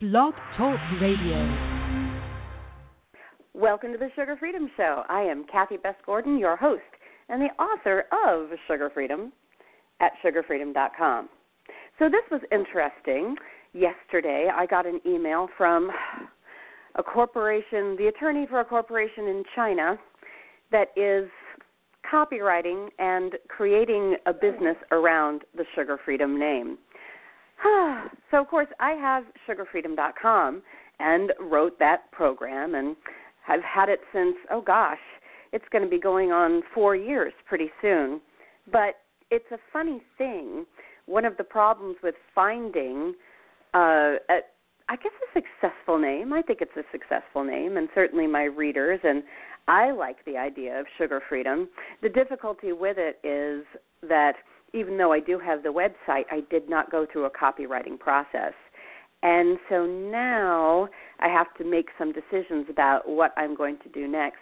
Blog Talk Radio. Welcome to the Sugar Freedom Show. I am Cathy Best Gordon, your host and the author of Sugar Freedom at sugarfreedom.com. So this was interesting. Yesterday, I got an email from a corporation, the attorney for a corporation in China that is copywriting and creating a business around the Sugar Freedom name. so, of course, I have sugarfreedom.com and wrote that program, and I've had it since, oh gosh, it's going to be going on four years pretty soon. But it's a funny thing. One of the problems with finding, uh, a, I guess, a successful name, I think it's a successful name, and certainly my readers, and I like the idea of sugar freedom. The difficulty with it is that even though I do have the website, I did not go through a copyrighting process. And so now I have to make some decisions about what I'm going to do next.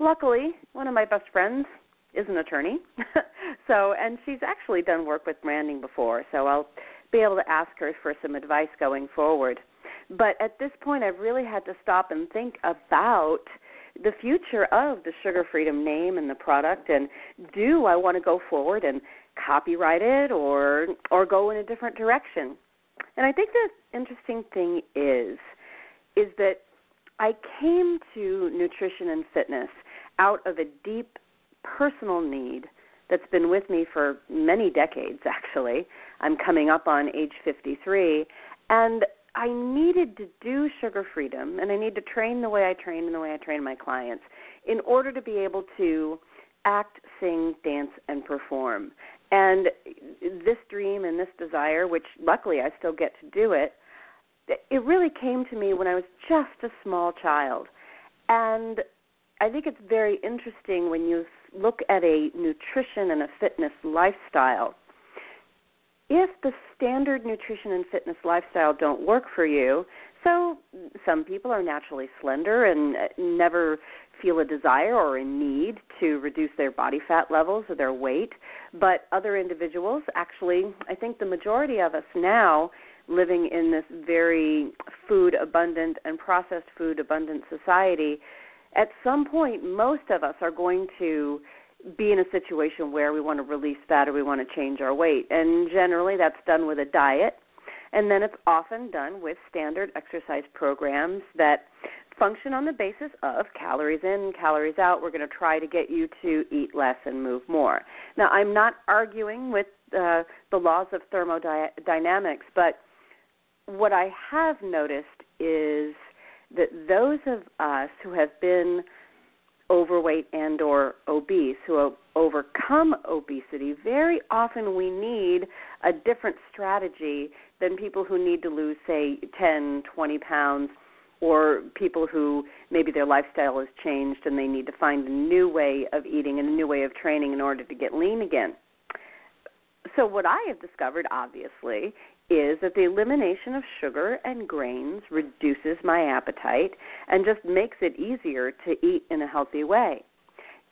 Luckily, one of my best friends is an attorney. so, and she's actually done work with branding before, so I'll be able to ask her for some advice going forward. But at this point, I've really had to stop and think about the future of the Sugar Freedom name and the product and do I want to go forward and copyright it or or go in a different direction. And I think the interesting thing is is that I came to nutrition and fitness out of a deep personal need that's been with me for many decades actually. I'm coming up on age 53 and I needed to do sugar freedom and I need to train the way I train and the way I train my clients in order to be able to act, sing, dance, and perform. And this dream and this desire, which luckily I still get to do it, it really came to me when I was just a small child. And I think it's very interesting when you look at a nutrition and a fitness lifestyle. If the standard nutrition and fitness lifestyle don't work for you, so some people are naturally slender and uh, never feel a desire or a need to reduce their body fat levels or their weight, but other individuals actually, I think the majority of us now living in this very food abundant and processed food abundant society, at some point most of us are going to be in a situation where we want to release fat or we want to change our weight. And generally that's done with a diet. And then it's often done with standard exercise programs that function on the basis of calories in, calories out. We're going to try to get you to eat less and move more. Now, I'm not arguing with uh, the laws of thermodynamics, but what I have noticed is that those of us who have been overweight and or obese who have overcome obesity very often we need a different strategy than people who need to lose say 10 20 pounds or people who maybe their lifestyle has changed and they need to find a new way of eating and a new way of training in order to get lean again. So, what I have discovered, obviously, is that the elimination of sugar and grains reduces my appetite and just makes it easier to eat in a healthy way.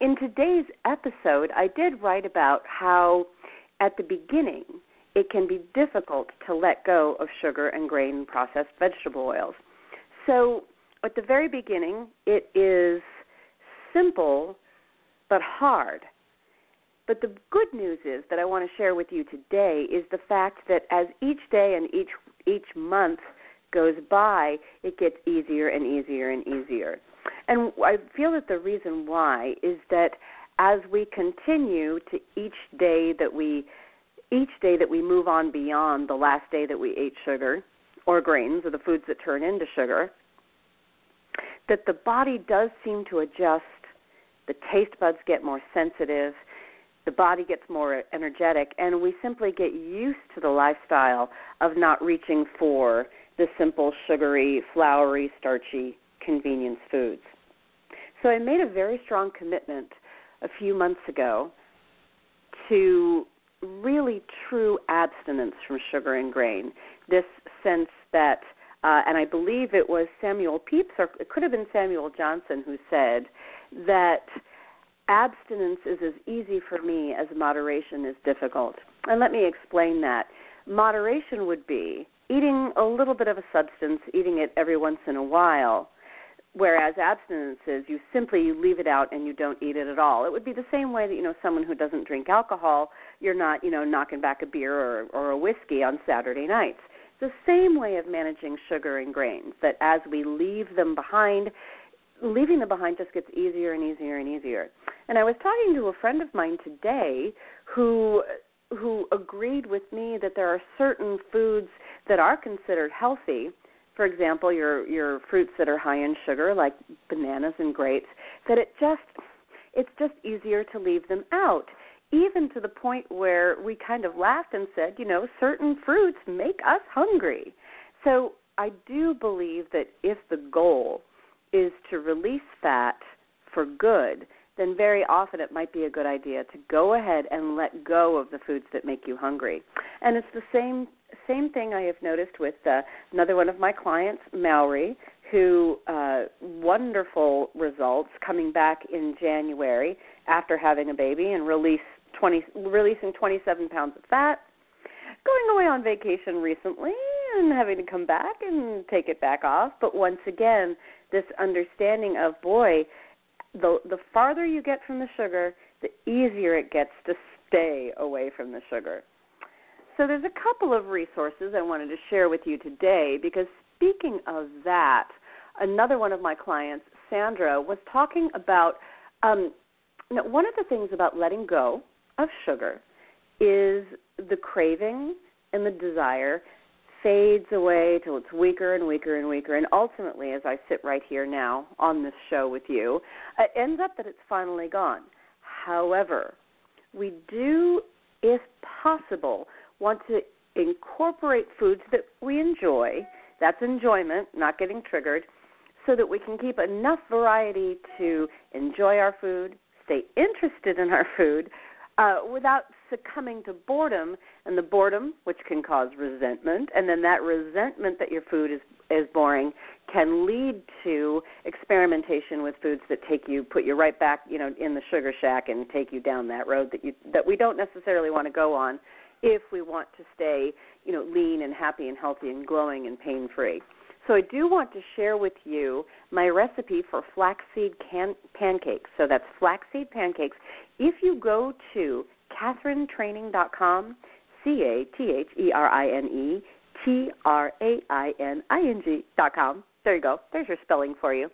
In today's episode, I did write about how at the beginning it can be difficult to let go of sugar and grain processed vegetable oils. So, at the very beginning, it is simple but hard. But the good news is that I want to share with you today is the fact that as each day and each each month goes by, it gets easier and easier and easier. And I feel that the reason why is that as we continue to each day that we each day that we move on beyond the last day that we ate sugar, or grains or the foods that turn into sugar, that the body does seem to adjust. The taste buds get more sensitive, the body gets more energetic, and we simply get used to the lifestyle of not reaching for the simple, sugary, floury, starchy convenience foods. So I made a very strong commitment a few months ago to really true abstinence from sugar and grain. This sense that, uh, and I believe it was Samuel Pepys, or it could have been Samuel Johnson, who said that abstinence is as easy for me as moderation is difficult. And let me explain that. Moderation would be eating a little bit of a substance, eating it every once in a while. Whereas abstinence is you simply leave it out and you don't eat it at all. It would be the same way that you know someone who doesn't drink alcohol, you're not you know knocking back a beer or, or a whiskey on Saturday nights. The same way of managing sugar and grains. That as we leave them behind, leaving them behind just gets easier and easier and easier. And I was talking to a friend of mine today who who agreed with me that there are certain foods that are considered healthy for example, your your fruits that are high in sugar, like bananas and grapes, that it just it's just easier to leave them out. Even to the point where we kind of laughed and said, you know, certain fruits make us hungry. So I do believe that if the goal is to release fat for good, then very often it might be a good idea to go ahead and let go of the foods that make you hungry. And it's the same same thing I have noticed with uh, another one of my clients, Mallory, who uh, wonderful results coming back in January after having a baby and release 20, releasing 27 pounds of fat, going away on vacation recently and having to come back and take it back off. But once again, this understanding of boy, the the farther you get from the sugar, the easier it gets to stay away from the sugar. So there's a couple of resources I wanted to share with you today because speaking of that, another one of my clients, Sandra, was talking about um, you know, one of the things about letting go of sugar is the craving and the desire fades away till it's weaker and weaker and weaker. And ultimately as i sit right here now on this show with you it ends up that it's finally gone. However we do if possible want to incorporate foods that we enjoy. That's enjoyment, not getting triggered, so that we can keep enough variety to enjoy our food, stay interested in our food, uh, without succumbing to boredom, and the boredom, which can cause resentment, and then that resentment that your food is is boring can lead to experimentation with foods that take you put you right back you know in the sugar shack and take you down that road that you that we don't necessarily want to go on if we want to stay, you know, lean and happy and healthy and glowing and pain free. So I do want to share with you my recipe for flaxseed can- pancakes. So that's flaxseed pancakes. If you go to CatherineTraining.com, C A T H E R I N E T R A I N I N G.com. There you go. There's your spelling for you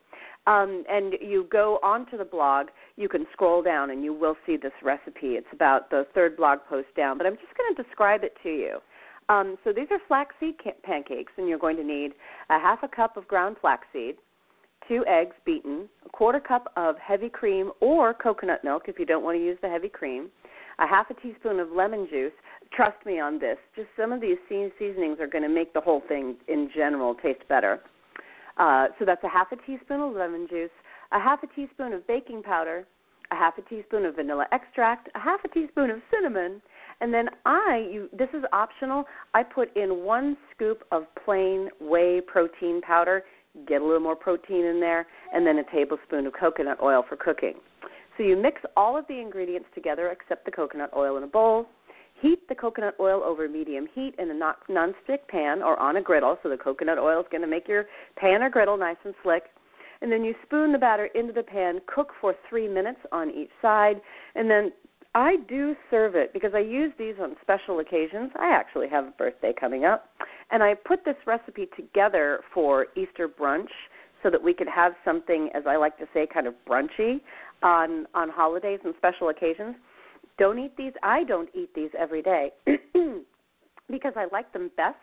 um, and you go onto the blog, you can scroll down and you will see this recipe. It's about the third blog post down, but I'm just going to describe it to you. Um, so these are flaxseed pancakes, and you're going to need a half a cup of ground flaxseed, two eggs beaten, a quarter cup of heavy cream or coconut milk if you don't want to use the heavy cream, a half a teaspoon of lemon juice. Trust me on this. Just some of these seasonings are going to make the whole thing in general taste better uh, so that's a half a teaspoon of lemon juice, a half a teaspoon of baking powder, a half a teaspoon of vanilla extract, a half a teaspoon of cinnamon, and then I you this is optional. I put in one scoop of plain whey protein powder, get a little more protein in there, and then a tablespoon of coconut oil for cooking. So you mix all of the ingredients together except the coconut oil in a bowl. Heat the coconut oil over medium heat in a non-stick pan or on a griddle. So the coconut oil is going to make your pan or griddle nice and slick. And then you spoon the batter into the pan, cook for three minutes on each side, and then I do serve it because I use these on special occasions. I actually have a birthday coming up, and I put this recipe together for Easter brunch so that we could have something, as I like to say, kind of brunchy on on holidays and special occasions. Don't eat these. I don't eat these every day because I like them best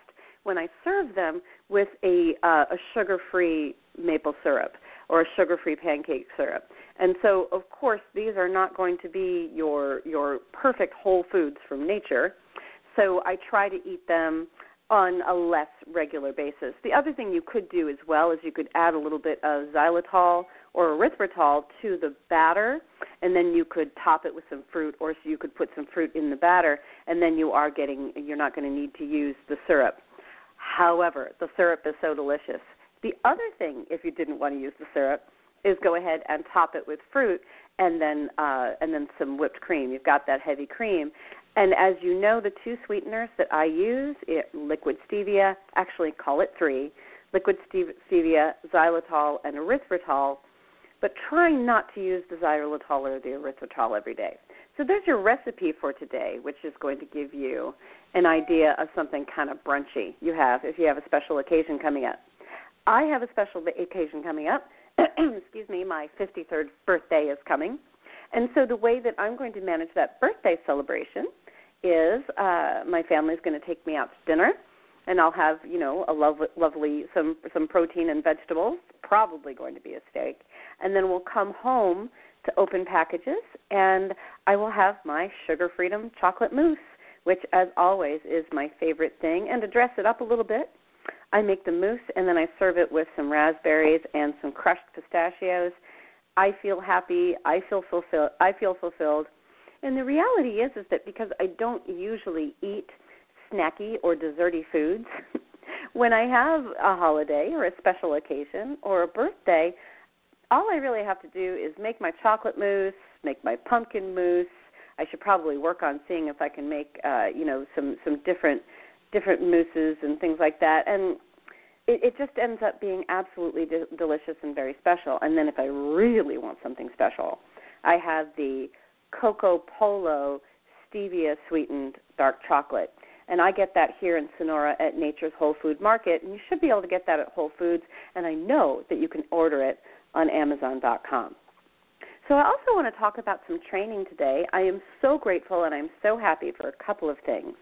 when I serve them with a uh, a sugar-free maple syrup or a sugar-free pancake syrup. And so, of course, these are not going to be your your perfect whole foods from nature. So I try to eat them on a less regular basis. The other thing you could do as well is you could add a little bit of xylitol or erythritol to the batter, and then you could top it with some fruit, or you could put some fruit in the batter, and then you are getting you're not going to need to use the syrup. However, the syrup is so delicious. The other thing, if you didn't want to use the syrup, is go ahead and top it with fruit, and then uh, and then some whipped cream. You've got that heavy cream, And as you know, the two sweeteners that I use, it, liquid stevia, actually call it three, liquid stevia, xylitol, and erythritol, but try not to use the xylitol or the erythritol every day. So there's your recipe for today, which is going to give you an idea of something kind of brunchy you have if you have a special occasion coming up. I have a special occasion coming up. Excuse me, my 53rd birthday is coming. And so the way that I'm going to manage that birthday celebration is uh my family's going to take me out to dinner and I'll have, you know, a lovely lovely some some protein and vegetables, probably going to be a steak. And then we'll come home to open packages and I will have my sugar freedom chocolate mousse, which as always is my favorite thing. And to dress it up a little bit, I make the mousse and then I serve it with some raspberries and some crushed pistachios. I feel happy, I feel fulfilled I feel fulfilled. And the reality is is that because I don't usually eat snacky or desserty foods, when I have a holiday or a special occasion or a birthday, all I really have to do is make my chocolate mousse, make my pumpkin mousse. I should probably work on seeing if I can make uh, you know some some different different mousses and things like that. And it, it just ends up being absolutely de- delicious and very special. And then if I really want something special, I have the Coco Polo stevia sweetened dark chocolate. And I get that here in Sonora at Nature's Whole Food Market, and you should be able to get that at Whole Foods. And I know that you can order it on Amazon.com. So I also want to talk about some training today. I am so grateful and I'm so happy for a couple of things.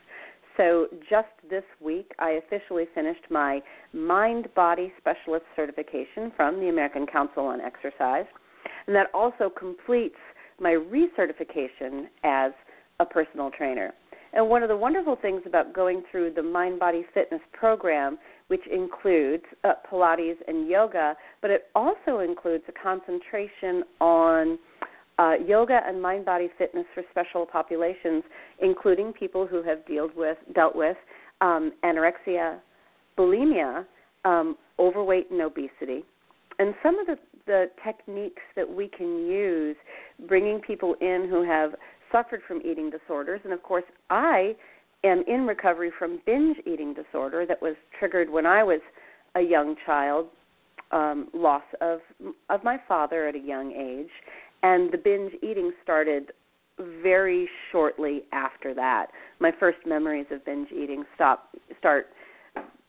So just this week, I officially finished my Mind Body Specialist certification from the American Council on Exercise, and that also completes my recertification as a personal trainer. And one of the wonderful things about going through the Mind Body Fitness program which includes uh, Pilates and yoga, but it also includes a concentration on uh, yoga and mind body fitness for special populations, including people who have dealt with, dealt with um, anorexia, bulimia, um, overweight, and obesity. And some of the, the techniques that we can use bringing people in who have suffered from eating disorders. And of course, I am in recovery from binge eating disorder that was triggered when I was a young child, um, loss of of my father at a young age, and the binge eating started very shortly after that. My first memories of binge eating stop start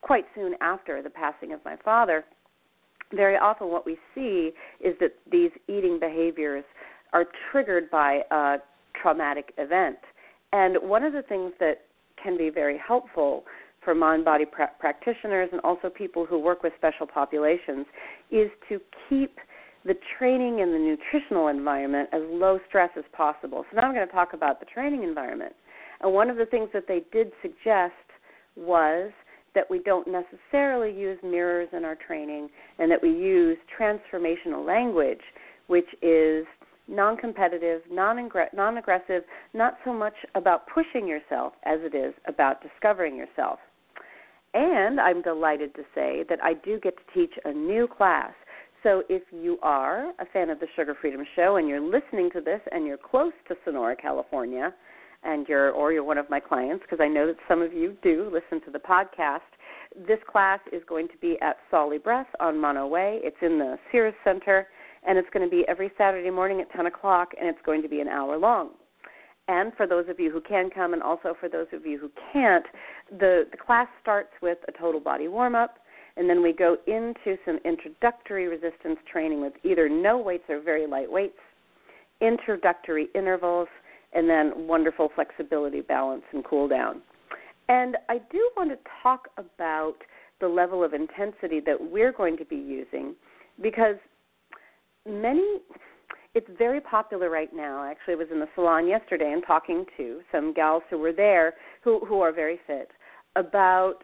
quite soon after the passing of my father. Very often, what we see is that these eating behaviors are triggered by a traumatic event. And one of the things that can be very helpful for mind body pra- practitioners and also people who work with special populations is to keep the training and the nutritional environment as low stress as possible. So now I'm going to talk about the training environment. And one of the things that they did suggest was that we don't necessarily use mirrors in our training and that we use transformational language, which is non competitive, non aggressive, not so much about pushing yourself as it is about discovering yourself. And I'm delighted to say that I do get to teach a new class. So if you are a fan of the Sugar Freedom Show and you're listening to this and you're close to Sonora, California, and you're or you're one of my clients because I know that some of you do listen to the podcast, this class is going to be at Solly Breath on Mono Way. It's in the Sears Center and it's going to be every Saturday morning at 10 o'clock, and it's going to be an hour long. And for those of you who can come, and also for those of you who can't, the, the class starts with a total body warm up, and then we go into some introductory resistance training with either no weights or very light weights, introductory intervals, and then wonderful flexibility, balance, and cool down. And I do want to talk about the level of intensity that we're going to be using because many it's very popular right now. Actually, I was in the salon yesterday and talking to some gals who were there who who are very fit about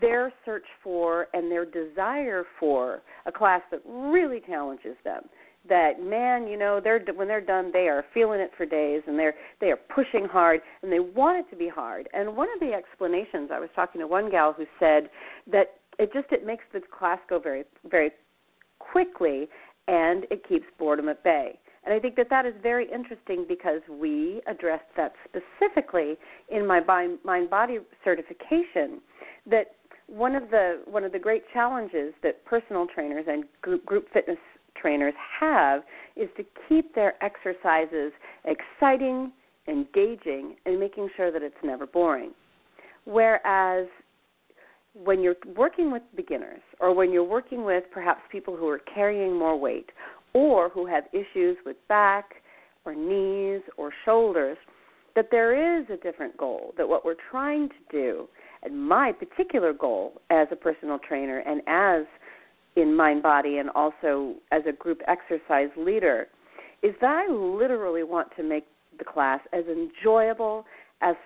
their search for and their desire for a class that really challenges them that man you know they're when they're done they are feeling it for days and they're they are pushing hard and they want it to be hard and one of the explanations i was talking to one gal who said that it just it makes the class go very very quickly and it keeps boredom at bay. And I think that that is very interesting because we addressed that specifically in my mind body certification that one of the one of the great challenges that personal trainers and group fitness trainers have is to keep their exercises exciting, engaging, and making sure that it's never boring. Whereas when you're working with beginners or when you're working with perhaps people who are carrying more weight or who have issues with back or knees or shoulders, that there is a different goal, that what we're trying to do, and my particular goal as a personal trainer and as in mind body and also as a group exercise leader, is that I literally want to make the class as enjoyable, as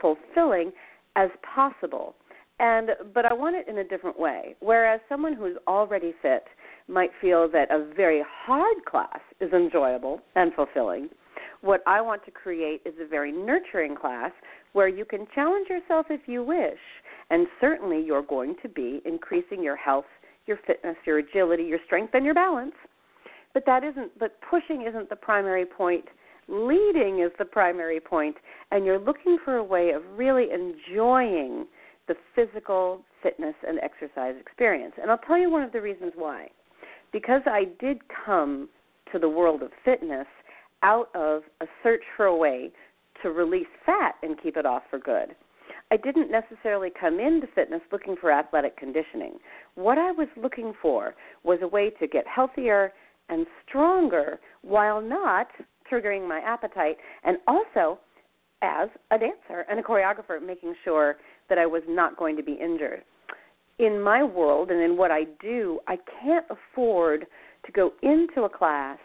fulfilling as possible. And but I want it in a different way. Whereas someone who's already fit might feel that a very hard class is enjoyable and fulfilling. What I want to create is a very nurturing class where you can challenge yourself if you wish. And certainly you're going to be increasing your health, your fitness, your agility, your strength, and your balance. But that isn't, but pushing isn't the primary point. Leading is the primary point, and you're looking for a way of really enjoying the physical fitness and exercise experience. And I'll tell you one of the reasons why because I did come to the world of fitness out of a search for a way to release fat and keep it off for good. I didn't necessarily come into fitness looking for athletic conditioning. What I was looking for was a way to get healthier and stronger while not triggering my appetite and also as a dancer and a choreographer making sure that I was not going to be injured in my world and in what I do, I can't afford to go into a class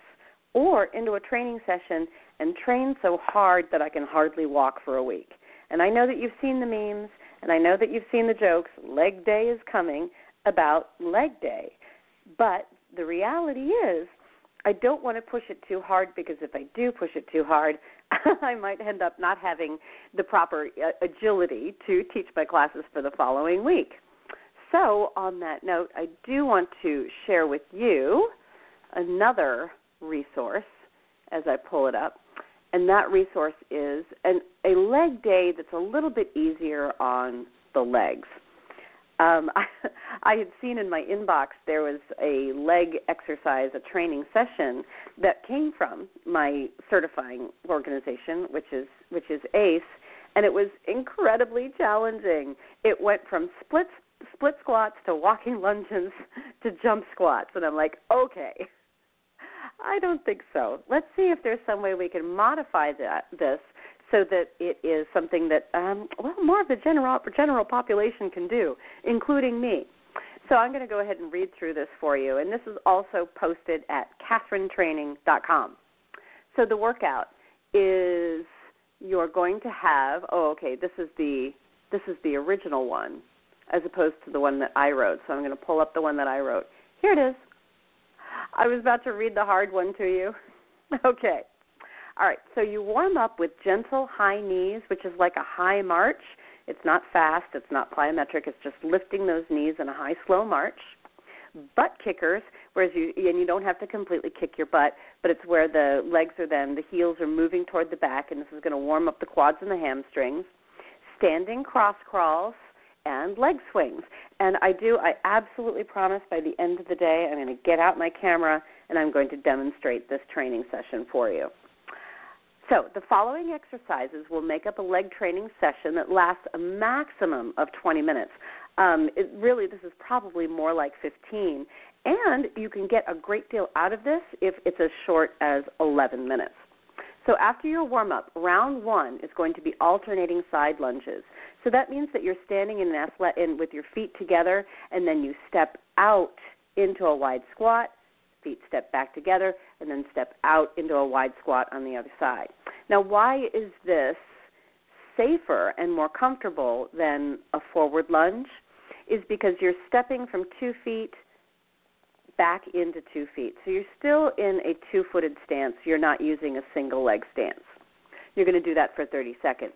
or into a training session and train so hard that I can hardly walk for a week. And I know that you've seen the memes and I know that you've seen the jokes. Leg day is coming about leg day. But the reality is, I don't want to push it too hard because if I do push it too hard, I might end up not having the proper uh, agility to teach my classes for the following week. So, on that note, I do want to share with you another resource as I pull it up. And that resource is an, a leg day that's a little bit easier on the legs. Um, I, I had seen in my inbox there was a leg exercise, a training session that came from my certifying organization, which is which is ACE, and it was incredibly challenging. It went from split split squats to walking lunges to jump squats and I'm like, "Okay. I don't think so. Let's see if there's some way we can modify that this so that it is something that um well more of the general general population can do, including me. So I'm going to go ahead and read through this for you, and this is also posted at catherinetraining.com. So the workout is you're going to have oh okay this is the this is the original one as opposed to the one that I wrote. So I'm going to pull up the one that I wrote. Here it is. I was about to read the hard one to you. okay. All right. So you warm up with gentle high knees, which is like a high march. It's not fast, it's not plyometric, it's just lifting those knees in a high slow march. Butt kickers, whereas you and you don't have to completely kick your butt, but it's where the legs are then the heels are moving toward the back and this is going to warm up the quads and the hamstrings. Standing cross crawls, and leg swings. And I do, I absolutely promise by the end of the day, I'm going to get out my camera and I'm going to demonstrate this training session for you. So, the following exercises will make up a leg training session that lasts a maximum of 20 minutes. Um, it really, this is probably more like 15. And you can get a great deal out of this if it's as short as 11 minutes. So after your warm up, round one is going to be alternating side lunges. So that means that you're standing in an athlete in with your feet together, and then you step out into a wide squat, feet step back together, and then step out into a wide squat on the other side. Now, why is this safer and more comfortable than a forward lunge? Is because you're stepping from two feet back into two feet. So you're still in a two footed stance. You're not using a single leg stance. You're going to do that for 30 seconds.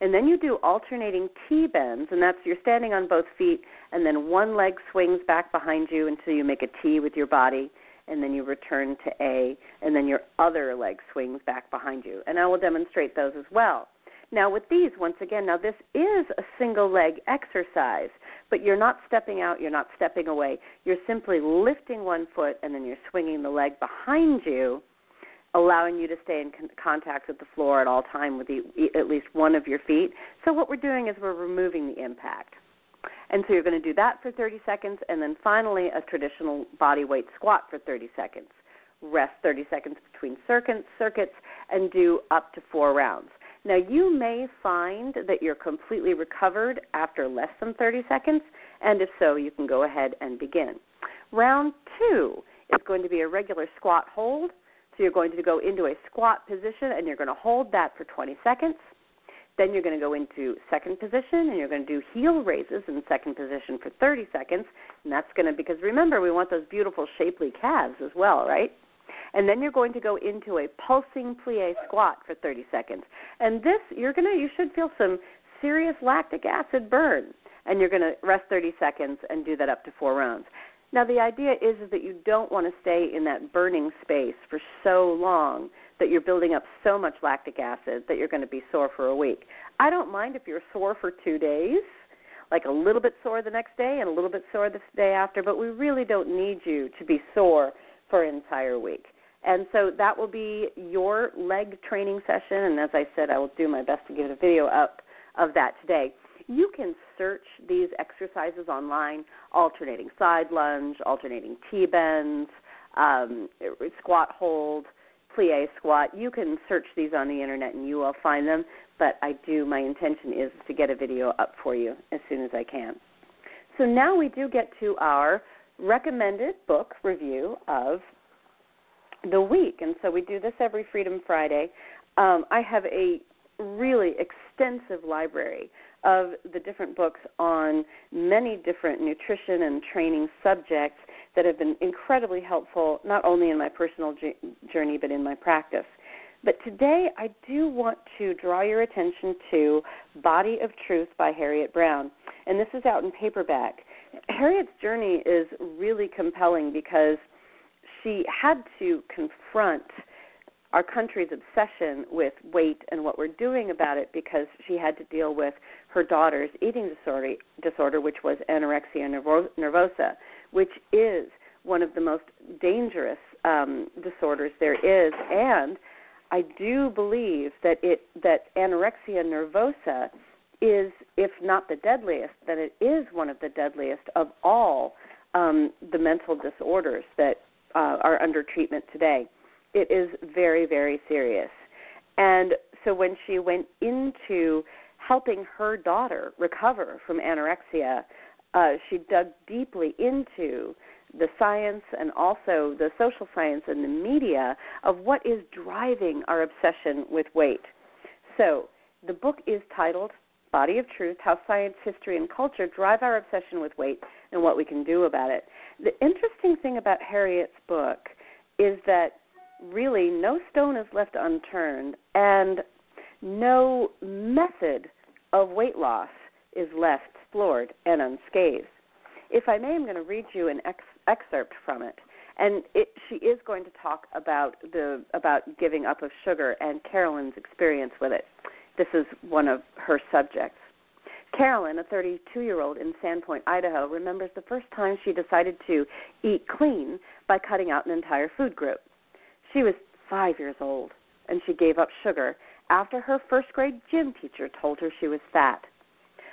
And then you do alternating T bends, and that's you're standing on both feet, and then one leg swings back behind you until you make a T with your body, and then you return to A, and then your other leg swings back behind you. And I will demonstrate those as well. Now, with these, once again, now this is a single leg exercise, but you're not stepping out, you're not stepping away. You're simply lifting one foot and then you're swinging the leg behind you, allowing you to stay in con- contact with the floor at all time with the, at least one of your feet. So, what we're doing is we're removing the impact. And so you're going to do that for 30 seconds, and then finally a traditional body weight squat for 30 seconds. Rest 30 seconds between circuits, circuits, and do up to four rounds. Now, you may find that you're completely recovered after less than 30 seconds, and if so, you can go ahead and begin. Round two is going to be a regular squat hold. So you're going to go into a squat position and you're going to hold that for 20 seconds. Then you're going to go into second position and you're going to do heel raises in second position for 30 seconds. And that's going to, because remember, we want those beautiful shapely calves as well, right? and then you're going to go into a pulsing plie squat for 30 seconds. And this, you're going to, you should feel some serious lactic acid burn, and you're going to rest 30 seconds and do that up to four rounds. Now the idea is, is that you don't want to stay in that burning space for so long that you're building up so much lactic acid that you're going to be sore for a week. I don't mind if you're sore for 2 days, like a little bit sore the next day and a little bit sore the day after, but we really don't need you to be sore for an entire week. And so that will be your leg training session. And as I said, I will do my best to get a video up of that today. You can search these exercises online alternating side lunge, alternating T bends, um, squat hold, plie squat. You can search these on the internet and you will find them. But I do, my intention is to get a video up for you as soon as I can. So now we do get to our recommended book review of the week. And so we do this every Freedom Friday. Um, I have a really extensive library of the different books on many different nutrition and training subjects that have been incredibly helpful, not only in my personal journey, but in my practice. But today I do want to draw your attention to Body of Truth by Harriet Brown. And this is out in paperback. Harriet's journey is really compelling because she had to confront our country's obsession with weight and what we're doing about it because she had to deal with her daughter's eating disorder, disorder which was anorexia nervosa, which is one of the most dangerous um, disorders there is. And I do believe that it that anorexia nervosa is, if not the deadliest, then it is one of the deadliest of all um, the mental disorders that uh, are under treatment today. It is very, very serious. And so when she went into helping her daughter recover from anorexia, uh, she dug deeply into the science and also the social science and the media of what is driving our obsession with weight. So the book is titled Body of Truth How Science, History, and Culture Drive Our Obsession with Weight and What We Can Do About It. The interesting thing about Harriet's book is that really no stone is left unturned and no method of weight loss is left explored and unscathed. If I may, I'm going to read you an ex- excerpt from it. And it, she is going to talk about the about giving up of sugar and Carolyn's experience with it. This is one of her subjects. Carolyn, a 32 year old in Sandpoint, Idaho, remembers the first time she decided to eat clean by cutting out an entire food group. She was five years old, and she gave up sugar after her first grade gym teacher told her she was fat.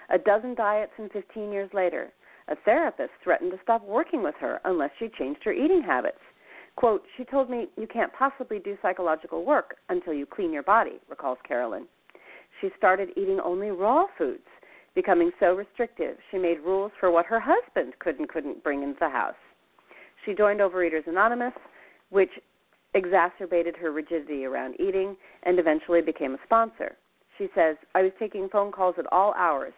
A dozen diets and 15 years later, a therapist threatened to stop working with her unless she changed her eating habits. Quote, she told me, You can't possibly do psychological work until you clean your body, recalls Carolyn. She started eating only raw foods, becoming so restrictive she made rules for what her husband could and couldn't bring into the house. She joined Overeaters Anonymous, which exacerbated her rigidity around eating and eventually became a sponsor. She says, I was taking phone calls at all hours.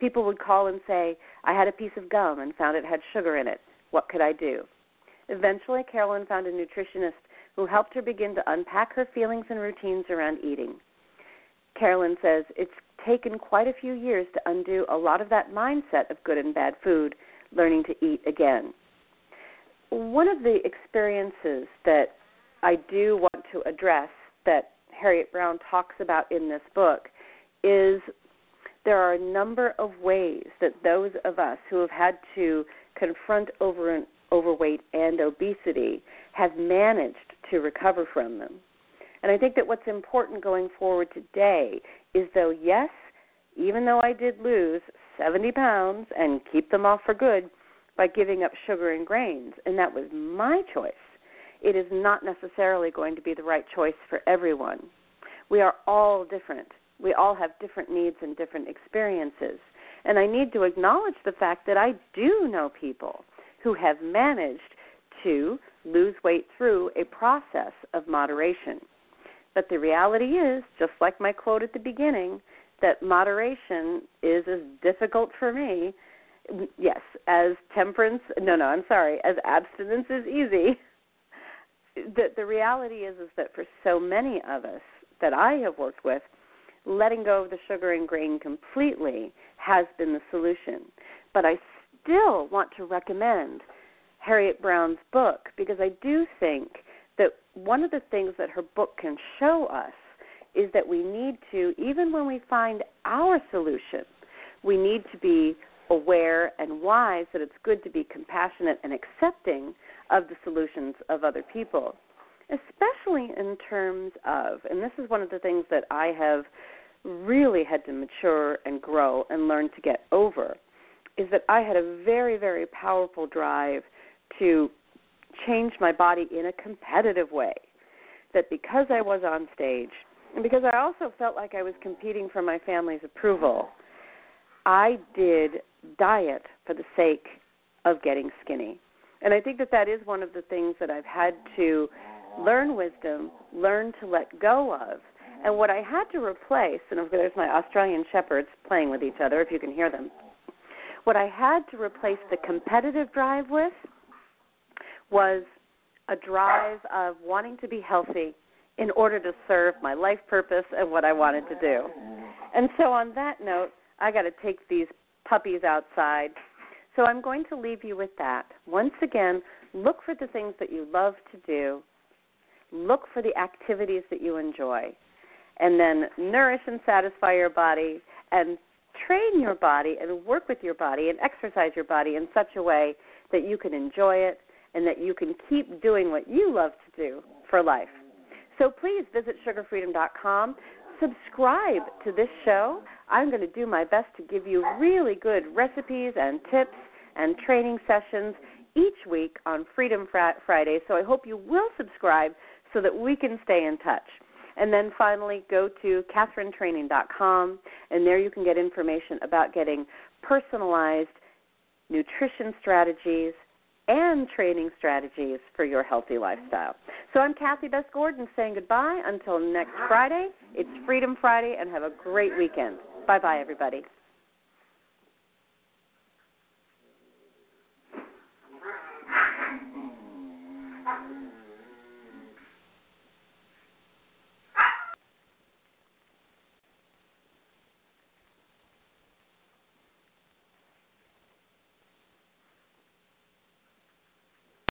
People would call and say, I had a piece of gum and found it had sugar in it. What could I do? Eventually, Carolyn found a nutritionist who helped her begin to unpack her feelings and routines around eating. Carolyn says it's taken quite a few years to undo a lot of that mindset of good and bad food, learning to eat again. one of the experiences that I do want to address that Harriet Brown talks about in this book is there are a number of ways that those of us who have had to confront over overweight and obesity have managed to recover from them. And I think that what's important going forward today is though, yes, even though I did lose 70 pounds and keep them off for good by giving up sugar and grains, and that was my choice, it is not necessarily going to be the right choice for everyone. We are all different. We all have different needs and different experiences. And I need to acknowledge the fact that I do know people who have managed to lose weight through a process of moderation. But the reality is, just like my quote at the beginning, that moderation is as difficult for me, yes, as temperance, no, no, I'm sorry, as abstinence is easy. The, the reality is, is that for so many of us that I have worked with, letting go of the sugar and grain completely has been the solution. But I still want to recommend Harriet Brown's book because I do think that one of the things that her book can show us is that we need to, even when we find our solution, we need to be aware and wise that it's good to be compassionate and accepting of the solutions of other people, especially in terms of, and this is one of the things that I have really had to mature and grow and learn to get over, is that I had a very, very powerful drive to change my body in a competitive way. That because I was on stage, and because I also felt like I was competing for my family's approval, I did diet for the sake of getting skinny. And I think that that is one of the things that I've had to learn wisdom, learn to let go of. And what I had to replace, and there's my Australian shepherds playing with each other, if you can hear them. What I had to replace the competitive drive with was a drive of wanting to be healthy in order to serve my life purpose and what I wanted to do. And so, on that note, I got to take these puppies outside. So, I'm going to leave you with that. Once again, look for the things that you love to do, look for the activities that you enjoy, and then nourish and satisfy your body and train your body and work with your body and exercise your body in such a way that you can enjoy it and that you can keep doing what you love to do for life. So please visit sugarfreedom.com. Subscribe to this show. I'm going to do my best to give you really good recipes and tips and training sessions each week on Freedom Friday. So I hope you will subscribe so that we can stay in touch. And then finally, go to catherinetraining.com, and there you can get information about getting personalized nutrition strategies and training strategies for your healthy lifestyle. So I'm Cathy Best Gordon saying goodbye until next Friday. It's Freedom Friday, and have a great weekend. Bye bye, everybody.